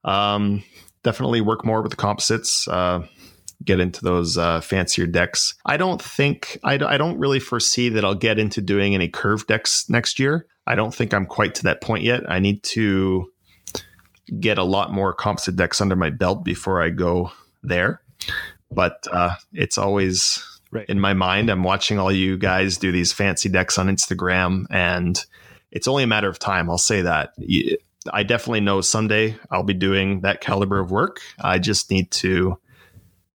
Um, definitely work more with the composites. Uh, get into those uh, fancier decks. I don't think I, I don't really foresee that I'll get into doing any curved decks next year. I don't think I'm quite to that point yet. I need to get a lot more composite decks under my belt before I go there. But uh, it's always right. in my mind. I'm watching all you guys do these fancy decks on Instagram, and it's only a matter of time. I'll say that. I definitely know someday I'll be doing that caliber of work. I just need to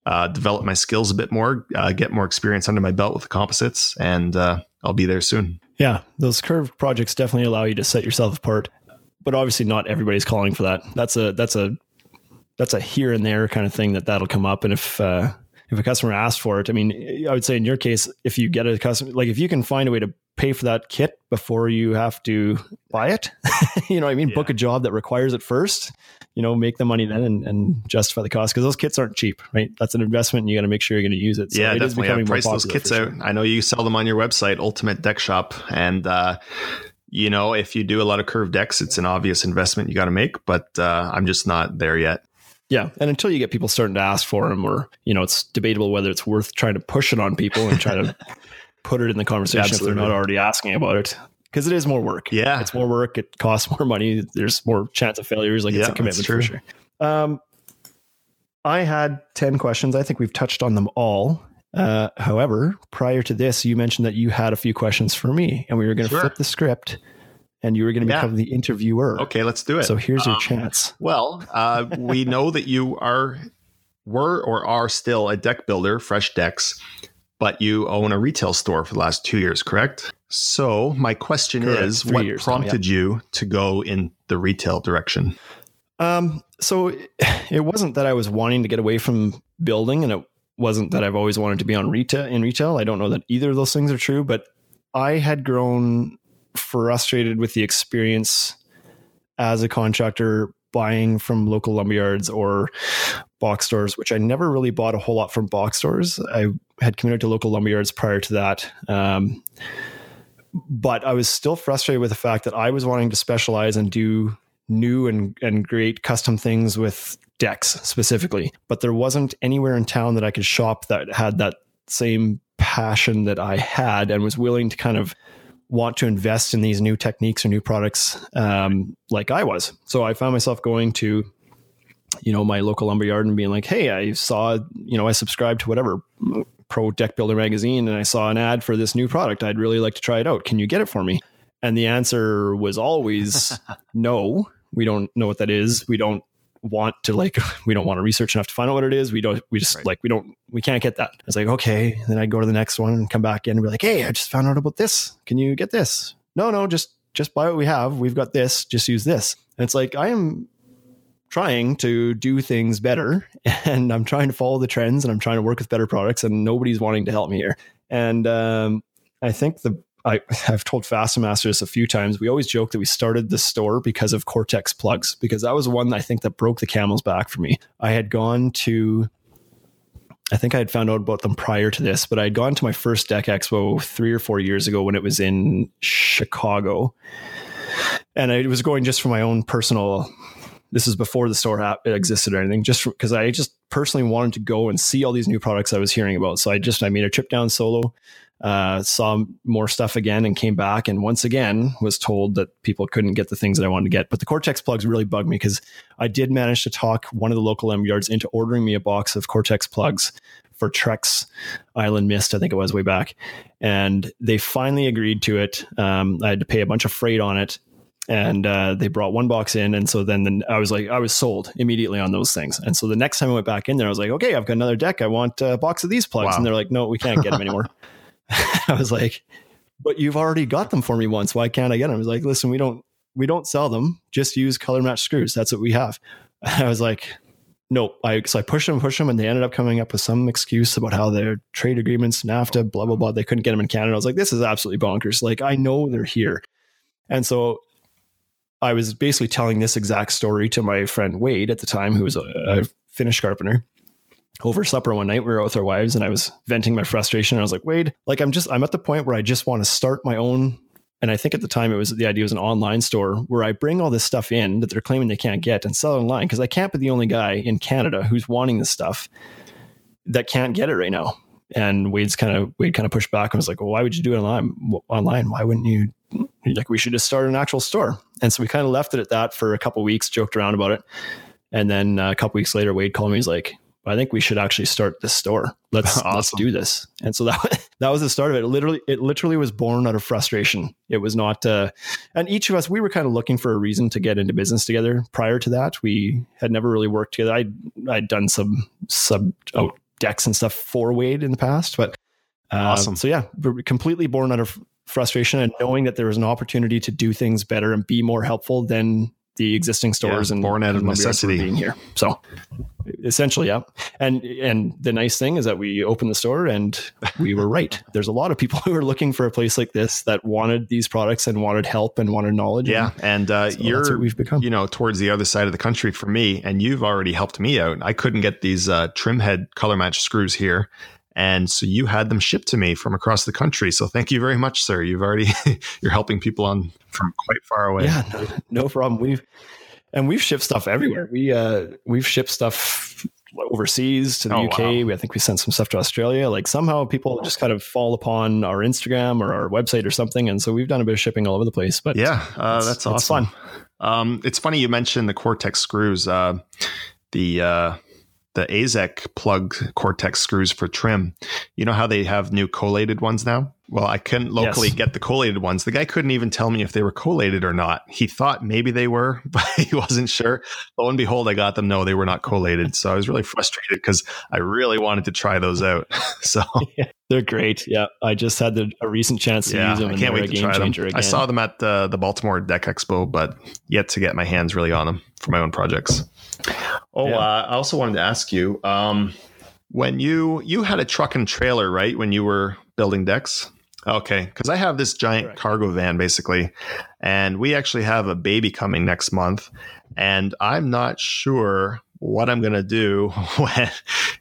uh, develop my skills a bit more, uh, get more experience under my belt with the composites, and uh, I'll be there soon. Yeah, those curved projects definitely allow you to set yourself apart, but obviously not everybody's calling for that. That's a that's a that's a here and there kind of thing that that'll come up, and if uh, if a customer asks for it, I mean, I would say in your case, if you get a customer, like if you can find a way to pay for that kit before you have to buy it, you know, I mean, yeah. book a job that requires it first, you know, make the money then and, and justify the cost because those kits aren't cheap, right? That's an investment. And you got to make sure you're going to use it. So yeah, it definitely. I price those kits out. I know you sell them on your website, Ultimate Deck Shop, and uh, you know, if you do a lot of curved decks, it's an obvious investment you got to make. But uh, I'm just not there yet. Yeah, and until you get people starting to ask for them, or you know, it's debatable whether it's worth trying to push it on people and try to put it in the conversation if they're not already asking about it because it is more work. Yeah, it's more work. It costs more money. There's more chance of failures. Like yeah, it's a commitment for sure. Um, I had ten questions. I think we've touched on them all. Uh, however, prior to this, you mentioned that you had a few questions for me, and we were going to sure. flip the script and you were going to become yeah. the interviewer. Okay, let's do it. So here's your um, chance. Well, uh, we know that you are, were, or are still a deck builder, Fresh Decks, but you own a retail store for the last two years, correct? So my question correct. is, Three what prompted now, yeah. you to go in the retail direction? Um, so it wasn't that I was wanting to get away from building, and it wasn't that I've always wanted to be on retail in retail. I don't know that either of those things are true, but I had grown frustrated with the experience as a contractor buying from local lumberyards or box stores, which I never really bought a whole lot from box stores. I had committed to local lumberyards prior to that. Um, but I was still frustrated with the fact that I was wanting to specialize and do new and, and great custom things with decks specifically. But there wasn't anywhere in town that I could shop that had that same passion that I had and was willing to kind of want to invest in these new techniques or new products um, like I was. So I found myself going to, you know, my local lumberyard and being like, hey, I saw, you know, I subscribed to whatever Pro Deck Builder magazine and I saw an ad for this new product. I'd really like to try it out. Can you get it for me? And the answer was always no. We don't know what that is. We don't want to like we don't want to research enough to find out what it is. We don't we just right. like we don't we can't get that. It's like, okay. Then I'd go to the next one and come back in and be like, hey, I just found out about this. Can you get this? No, no, just just buy what we have. We've got this, just use this. And it's like I am trying to do things better and I'm trying to follow the trends and I'm trying to work with better products and nobody's wanting to help me here. And um, I think the I, I've told Fastenmaster this a few times. We always joke that we started the store because of Cortex plugs, because that was one I think that broke the camel's back for me. I had gone to, I think I had found out about them prior to this, but I had gone to my first Deck Expo three or four years ago when it was in Chicago. And I was going just for my own personal this is before the store app existed or anything just because i just personally wanted to go and see all these new products i was hearing about so i just i made a trip down solo uh, saw more stuff again and came back and once again was told that people couldn't get the things that I wanted to get. But the Cortex plugs really bugged me because I did manage to talk one of the local M yards into ordering me a box of Cortex plugs for Trex Island Mist, I think it was way back. And they finally agreed to it. Um, I had to pay a bunch of freight on it. And uh, they brought one box in, and so then the, I was like, I was sold immediately on those things. And so the next time I went back in there, I was like, okay, I've got another deck. I want a box of these plugs, wow. and they're like, no, we can't get them anymore. I was like, but you've already got them for me once. Why can't I get them? I was like, listen, we don't we don't sell them. Just use color match screws. That's what we have. I was like, nope. I so I pushed them, pushed them, and they ended up coming up with some excuse about how their trade agreements, NAFTA, blah blah blah. They couldn't get them in Canada. I was like, this is absolutely bonkers. Like I know they're here, and so I was basically telling this exact story to my friend Wade at the time, who was a, a Finnish carpenter over supper one night. We were with our wives and I was venting my frustration. I was like, Wade, like I'm just, I'm at the point where I just want to start my own. And I think at the time it was the idea was an online store where I bring all this stuff in that they're claiming they can't get and sell online because I can't be the only guy in Canada who's wanting this stuff that can't get it right now. And Wade's kind of Wade kind of pushed back and was like, "Well, why would you do it online? Online? Why wouldn't you? Like, we should just start an actual store." And so we kind of left it at that for a couple weeks, joked around about it, and then uh, a couple weeks later, Wade called me. He's like, I think we should actually start this store. Let's awesome. let's do this. And so that that was the start of it. it. Literally, it literally was born out of frustration. It was not, uh, and each of us we were kind of looking for a reason to get into business together. Prior to that, we had never really worked together. I I'd done some sub oh, decks and stuff for Wade in the past, but uh, awesome. So yeah, we're completely born out of frustration and knowing that there was an opportunity to do things better and be more helpful than the existing stores yeah, and born out of necessity being here. So essentially, yeah. And and the nice thing is that we opened the store and we were right. There's a lot of people who are looking for a place like this that wanted these products and wanted help and wanted knowledge. Yeah, and, and uh, so you're we've become. You know, towards the other side of the country for me, and you've already helped me out. I couldn't get these uh, trim head color match screws here. And so you had them shipped to me from across the country. So thank you very much, sir. You've already you're helping people on from quite far away. Yeah, no, no problem. We've and we've shipped stuff everywhere. We uh we've shipped stuff overseas to the oh, UK. Wow. We, I think we sent some stuff to Australia. Like somehow people just kind of fall upon our Instagram or our website or something, and so we've done a bit of shipping all over the place. But yeah, uh, that's awesome. It's fun. Um, it's funny you mentioned the Cortex screws. Uh, the uh, the Azek plug Cortex screws for trim. You know how they have new collated ones now? Well, I couldn't locally yes. get the collated ones. The guy couldn't even tell me if they were collated or not. He thought maybe they were, but he wasn't sure. Lo and behold, I got them. No, they were not collated. So I was really frustrated because I really wanted to try those out. so yeah, they're great. Yeah, I just had the, a recent chance to yeah, use them. I can't wait to try them. Again. I saw them at the, the Baltimore Deck Expo, but yet to get my hands really on them for my own projects. Oh, yeah. uh, I also wanted to ask you um, when you you had a truck and trailer, right? When you were building decks. Okay, because I have this giant Correct. cargo van basically, and we actually have a baby coming next month, and I'm not sure what I'm going to do when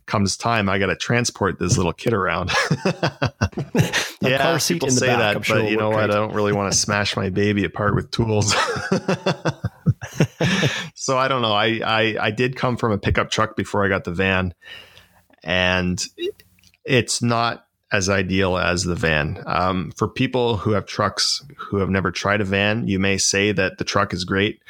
comes time. I got to transport this little kid around. yeah, people say back, that, I'm but sure you know what? I don't really want to smash my baby apart with tools. so I don't know. I, I I did come from a pickup truck before I got the van, and it's not as ideal as the van. Um, for people who have trucks who have never tried a van, you may say that the truck is great,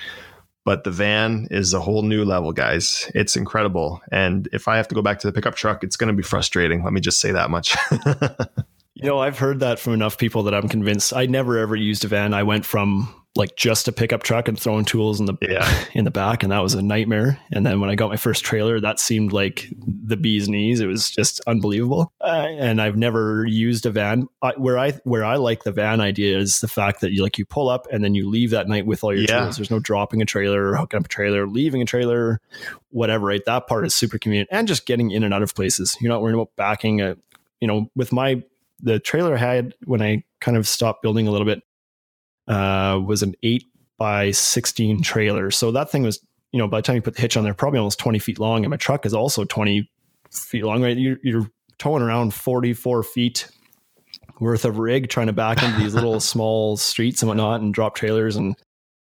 but the van is a whole new level, guys. It's incredible. And if I have to go back to the pickup truck, it's going to be frustrating. Let me just say that much. you know, I've heard that from enough people that I'm convinced I never ever used a van. I went from like just a pickup truck and throwing tools in the yeah. in the back and that was a nightmare. And then when i got my first trailer that seemed like the bee's knees. It was just unbelievable. Uh, and i've never used a van. I, where i where i like the van idea is the fact that you like you pull up and then you leave that night with all your yeah. tools. There's no dropping a trailer hooking up a trailer leaving a trailer whatever right? That part is super convenient. And just getting in and out of places. You're not worrying about backing a you know with my the trailer I had when I kind of stopped building a little bit uh, was an eight by 16 trailer. So that thing was, you know, by the time you put the hitch on there, probably almost 20 feet long. And my truck is also 20 feet long, right? You're, you're towing around 44 feet worth of rig trying to back into these little small streets and whatnot and drop trailers. And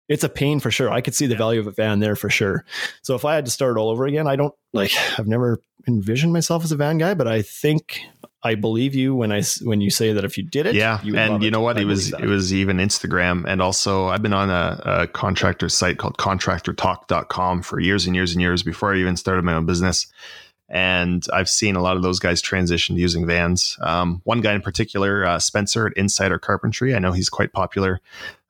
it's a pain for sure. I could see the value of a van there for sure. So if I had to start all over again, I don't like, I've never envisioned myself as a van guy, but I think I believe you when I when you say that if you did it, yeah. You and you know it. what? I it was that. it was even Instagram, and also I've been on a, a contractor site called ContractorTalk.com for years and years and years before I even started my own business. And I've seen a lot of those guys transition to using vans. Um, one guy in particular, uh, Spencer at Insider Carpentry. I know he's quite popular.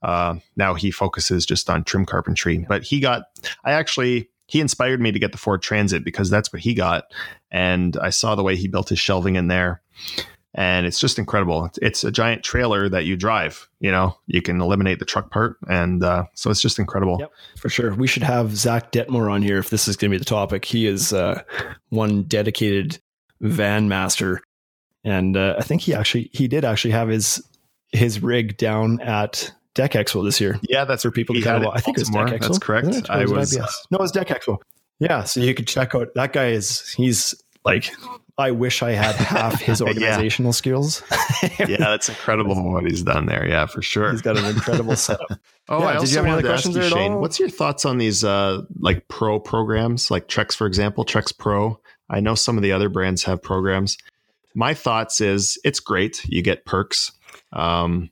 Uh, now he focuses just on trim carpentry, but he got. I actually he inspired me to get the Ford Transit because that's what he got. And I saw the way he built his shelving in there. And it's just incredible. It's a giant trailer that you drive. You know, you can eliminate the truck part, and uh, so it's just incredible. Yep, for sure. We should have Zach Detmore on here if this is going to be the topic. He is uh, one dedicated van master, and uh, I think he actually he did actually have his his rig down at Deck Expo this year. Yeah, that's for people to kind of. I think it's was Deck Expo. That's correct. It? I was. It no, it's was Deck Expo. Yeah, so you could check out that guy. Is he's like I wish I had half his organizational yeah. skills. yeah, that's incredible what he's done there. Yeah, for sure. He's got an incredible setup. oh, yeah, I did you have any other questions you, there Shane, What's your thoughts on these uh, like pro programs, like Trex, for example, Trex Pro? I know some of the other brands have programs. My thoughts is it's great. You get perks. Um,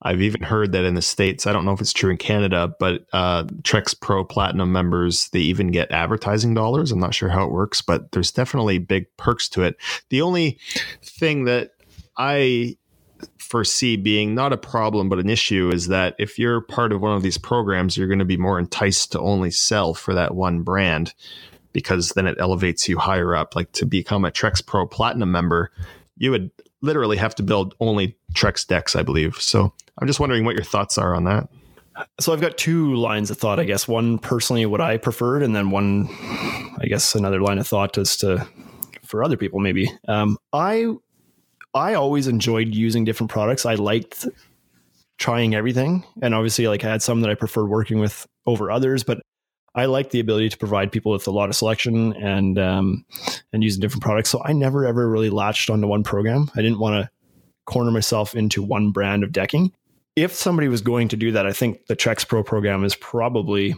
I've even heard that in the states. I don't know if it's true in Canada, but uh, Trex Pro Platinum members they even get advertising dollars. I'm not sure how it works, but there's definitely big perks to it. The only thing that I foresee being not a problem but an issue is that if you're part of one of these programs, you're going to be more enticed to only sell for that one brand because then it elevates you higher up. Like to become a Trex Pro Platinum member, you would literally have to build only Trex decks, I believe. So I'm just wondering what your thoughts are on that. So I've got two lines of thought, I guess. One personally what I preferred, and then one, I guess, another line of thought as to for other people maybe. Um, I I always enjoyed using different products. I liked trying everything, and obviously, like I had some that I preferred working with over others, but I like the ability to provide people with a lot of selection and um, and using different products. So I never ever really latched onto one program. I didn't want to corner myself into one brand of decking. If somebody was going to do that, I think the Trex Pro program is probably.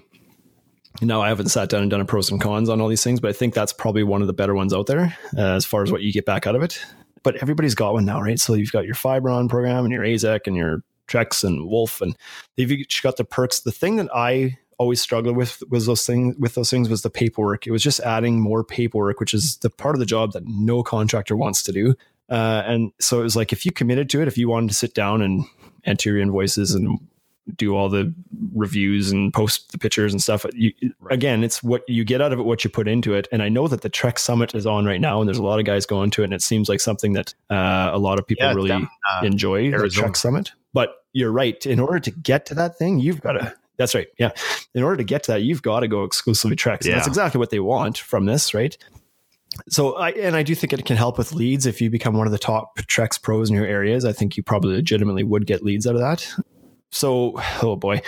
Now I haven't sat down and done a pros and cons on all these things, but I think that's probably one of the better ones out there uh, as far as what you get back out of it. But everybody's got one now, right? So you've got your Fiberon program and your AZEK and your Trex and Wolf, and they've each got the perks. The thing that I always struggled with was those things with those things was the paperwork. It was just adding more paperwork, which is the part of the job that no contractor wants to do. Uh, and so it was like if you committed to it, if you wanted to sit down and enter your invoices and do all the reviews and post the pictures and stuff. You, right. Again, it's what you get out of it, what you put into it. And I know that the Trex Summit is on right now, and there's a lot of guys going to it, and it seems like something that uh, a lot of people yeah, really uh, enjoy Arizona. the Trex Summit. But you're right. In order to get to that thing, you've got to. That's right. Yeah. In order to get to that, you've got to go exclusively Trex. Yeah. That's exactly what they want from this, right? So I and I do think it can help with leads if you become one of the top Trex pros in your areas. I think you probably legitimately would get leads out of that. So, oh boy,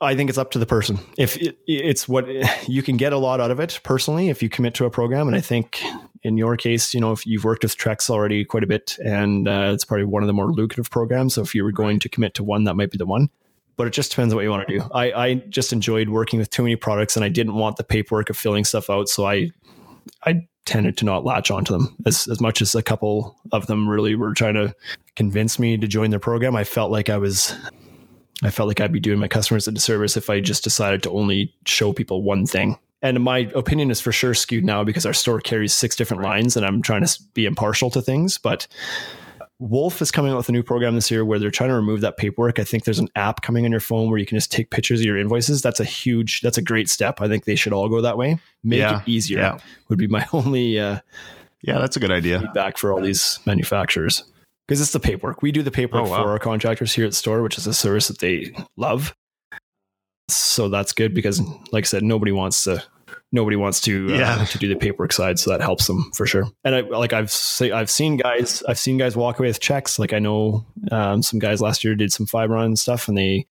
I think it's up to the person. If it, it's what you can get a lot out of it personally, if you commit to a program, and I think in your case, you know, if you've worked with Trex already quite a bit, and uh, it's probably one of the more lucrative programs. So if you were going to commit to one, that might be the one. But it just depends on what you want to do. I, I just enjoyed working with too many products, and I didn't want the paperwork of filling stuff out, so I I tended to not latch onto them as, as much as a couple of them really were trying to convince me to join their program. I felt like I was, I felt like I'd be doing my customers a disservice if I just decided to only show people one thing. And my opinion is for sure skewed now because our store carries six different lines and I'm trying to be impartial to things. But Wolf is coming out with a new program this year where they're trying to remove that paperwork. I think there's an app coming on your phone where you can just take pictures of your invoices. That's a huge, that's a great step. I think they should all go that way. Make yeah, it easier yeah. would be my only. Uh, yeah, that's a good idea. Feedback for all these manufacturers because it's the paperwork. We do the paperwork oh, wow. for our contractors here at the store, which is a service that they love. So that's good because, like I said, nobody wants to nobody wants to uh, Yeah. to do the paperwork side, so that helps them for sure. And I like I've say, I've seen guys I've seen guys walk away with checks. Like I know um, some guys last year did some Fiberon stuff, and they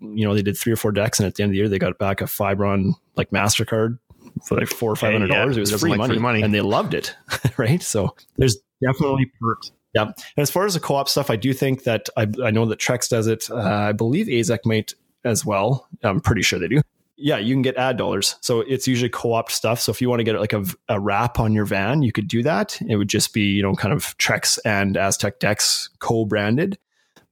you know they did three or four decks, and at the end of the year they got back a Fiberon like Mastercard for like four or five hundred dollars. yeah. it was free like money, free money? and they loved it, right? So there's definitely perks. Yeah. And as far as the co-op stuff, I do think that I, I know that Trex does it. Uh, I believe Azek might as well. I'm pretty sure they do. Yeah, you can get ad dollars. So it's usually co-op stuff. So if you want to get like a, a wrap on your van, you could do that. It would just be, you know, kind of Trex and Aztec decks co-branded,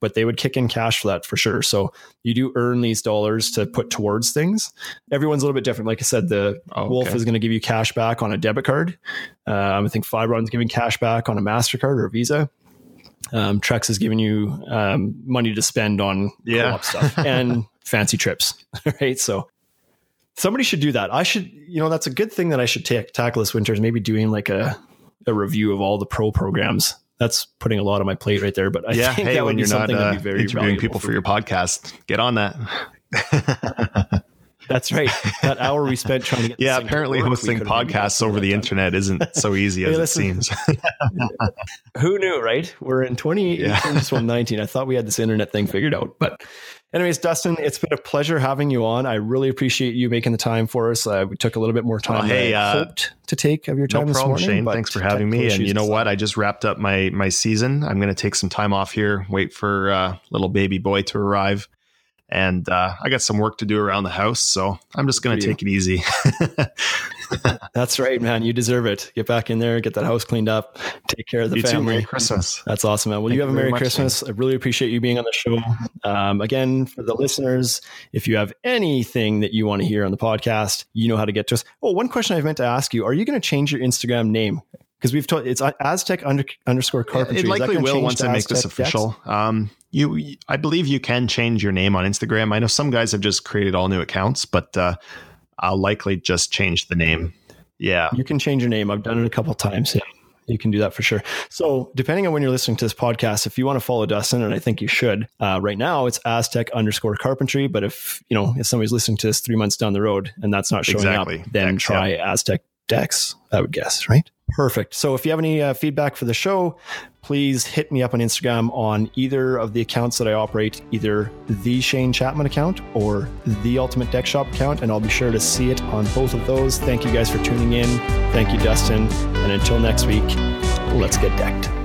but they would kick in cash for that for sure. So you do earn these dollars to put towards things. Everyone's a little bit different. Like I said, the Oh, Wolf is going to give you cash back on a debit card. Um, I think Fiberon's giving cash back on a MasterCard or a Visa. Um, Trex is giving you um, money to spend on Yeah. co-op stuff and fancy trips, right? So somebody should do that. I should, you know, that's a good thing that I should take tackle this winter is maybe doing like a, a review of all the pro programs. That's putting a lot on my plate right there, but I yeah. think Hey, that would when be you're not uh, that'd be very interviewing people for your podcast, get on that. That's right. That hour we spent trying to get. yeah. Apparently, work, hosting podcasts over the internet isn't so easy Hey, as it seems. Who knew, right? We're in 2018, Yeah. just 19. I thought we had this internet thing figured out. But, anyways, Dustin, it's been a pleasure having you on. I really appreciate you making the time for us. Uh, we took a little bit more time Oh, hey, than I uh, hoped to take of your time No this problem, morning. Shane. Thanks for having me. And you know what? I just wrapped up my my season. I'm going to take some time off here, wait for uh, little baby boy to arrive, and uh, I got some work to do around the house. So I'm just going to take it easy. That's right, man. You deserve it. Get back in there, get that house cleaned up, take care of the you too. family. Merry Christmas. That's awesome, man. Well, Thank you have a you very Merry much, Christmas. I really appreciate you being on the show. Um, again, for the listeners, if you have anything that you want to hear on the podcast, you know how to get to us. Oh, one question I've meant to ask you: Are you going to change your Instagram name? Because we've told it's Aztec under, underscore carpentry. It that likely will once I make this Aztec official. Um, you, I believe you can change your name on Instagram. I know some guys have just created all new accounts, but uh, I'll likely just change the name. Yeah. You can change your name. I've done it a couple times. Yeah, you can do that for sure. So, depending on when you're listening to this podcast, if you want to follow Dustin, and I think you should, uh, right now it's Aztec underscore carpentry. But if you know if somebody's listening to this three months down the road and that's not showing Exactly. up, then Decks, try Aztec Decks. I would guess, right? Perfect. So, if you have any uh, feedback for the show, please hit me up on Instagram on either of the accounts that I operate, either the Shane Chapman account or the Ultimate Deck Shop account, and I'll be sure to see it on both of those. Thank you guys for tuning in. Thank you, Dustin. And until next week, let's get decked.